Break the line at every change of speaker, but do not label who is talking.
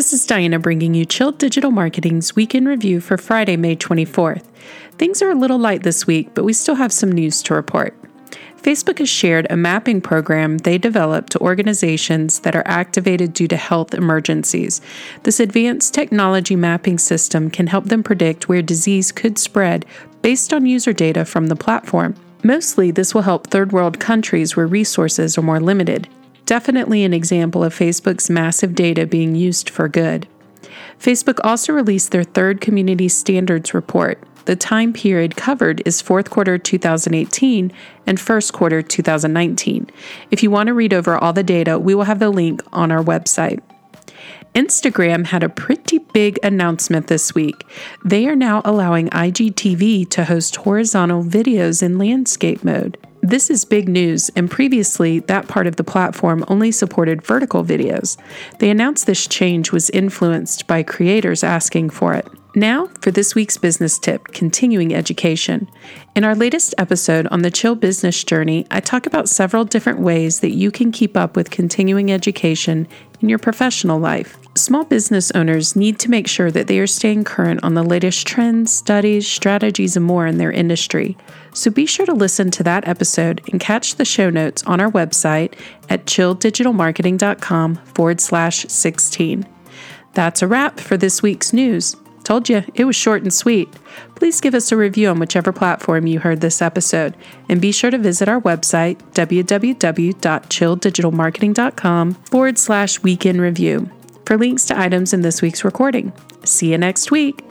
This is Diana bringing you Chill Digital Marketing's weekend review for Friday, May 24th. Things are a little light this week, but we still have some news to report. Facebook has shared a mapping program they developed to organizations that are activated due to health emergencies. This advanced technology mapping system can help them predict where disease could spread based on user data from the platform. Mostly, this will help third world countries where resources are more limited. Definitely an example of Facebook's massive data being used for good. Facebook also released their third community standards report. The time period covered is fourth quarter 2018 and first quarter 2019. If you want to read over all the data, we will have the link on our website. Instagram had a pretty big announcement this week. They are now allowing IGTV to host horizontal videos in landscape mode. This is big news, and previously, that part of the platform only supported vertical videos. They announced this change was influenced by creators asking for it. Now, for this week's business tip continuing education. In our latest episode on the Chill Business Journey, I talk about several different ways that you can keep up with continuing education in your professional life. Small business owners need to make sure that they are staying current on the latest trends, studies, strategies, and more in their industry. So be sure to listen to that episode and catch the show notes on our website at chilldigitalmarketing.com forward slash 16. That's a wrap for this week's news. Told you, it was short and sweet. Please give us a review on whichever platform you heard this episode, and be sure to visit our website, www.chilldigitalmarketing.com forward slash weekend review, for links to items in this week's recording. See you next week.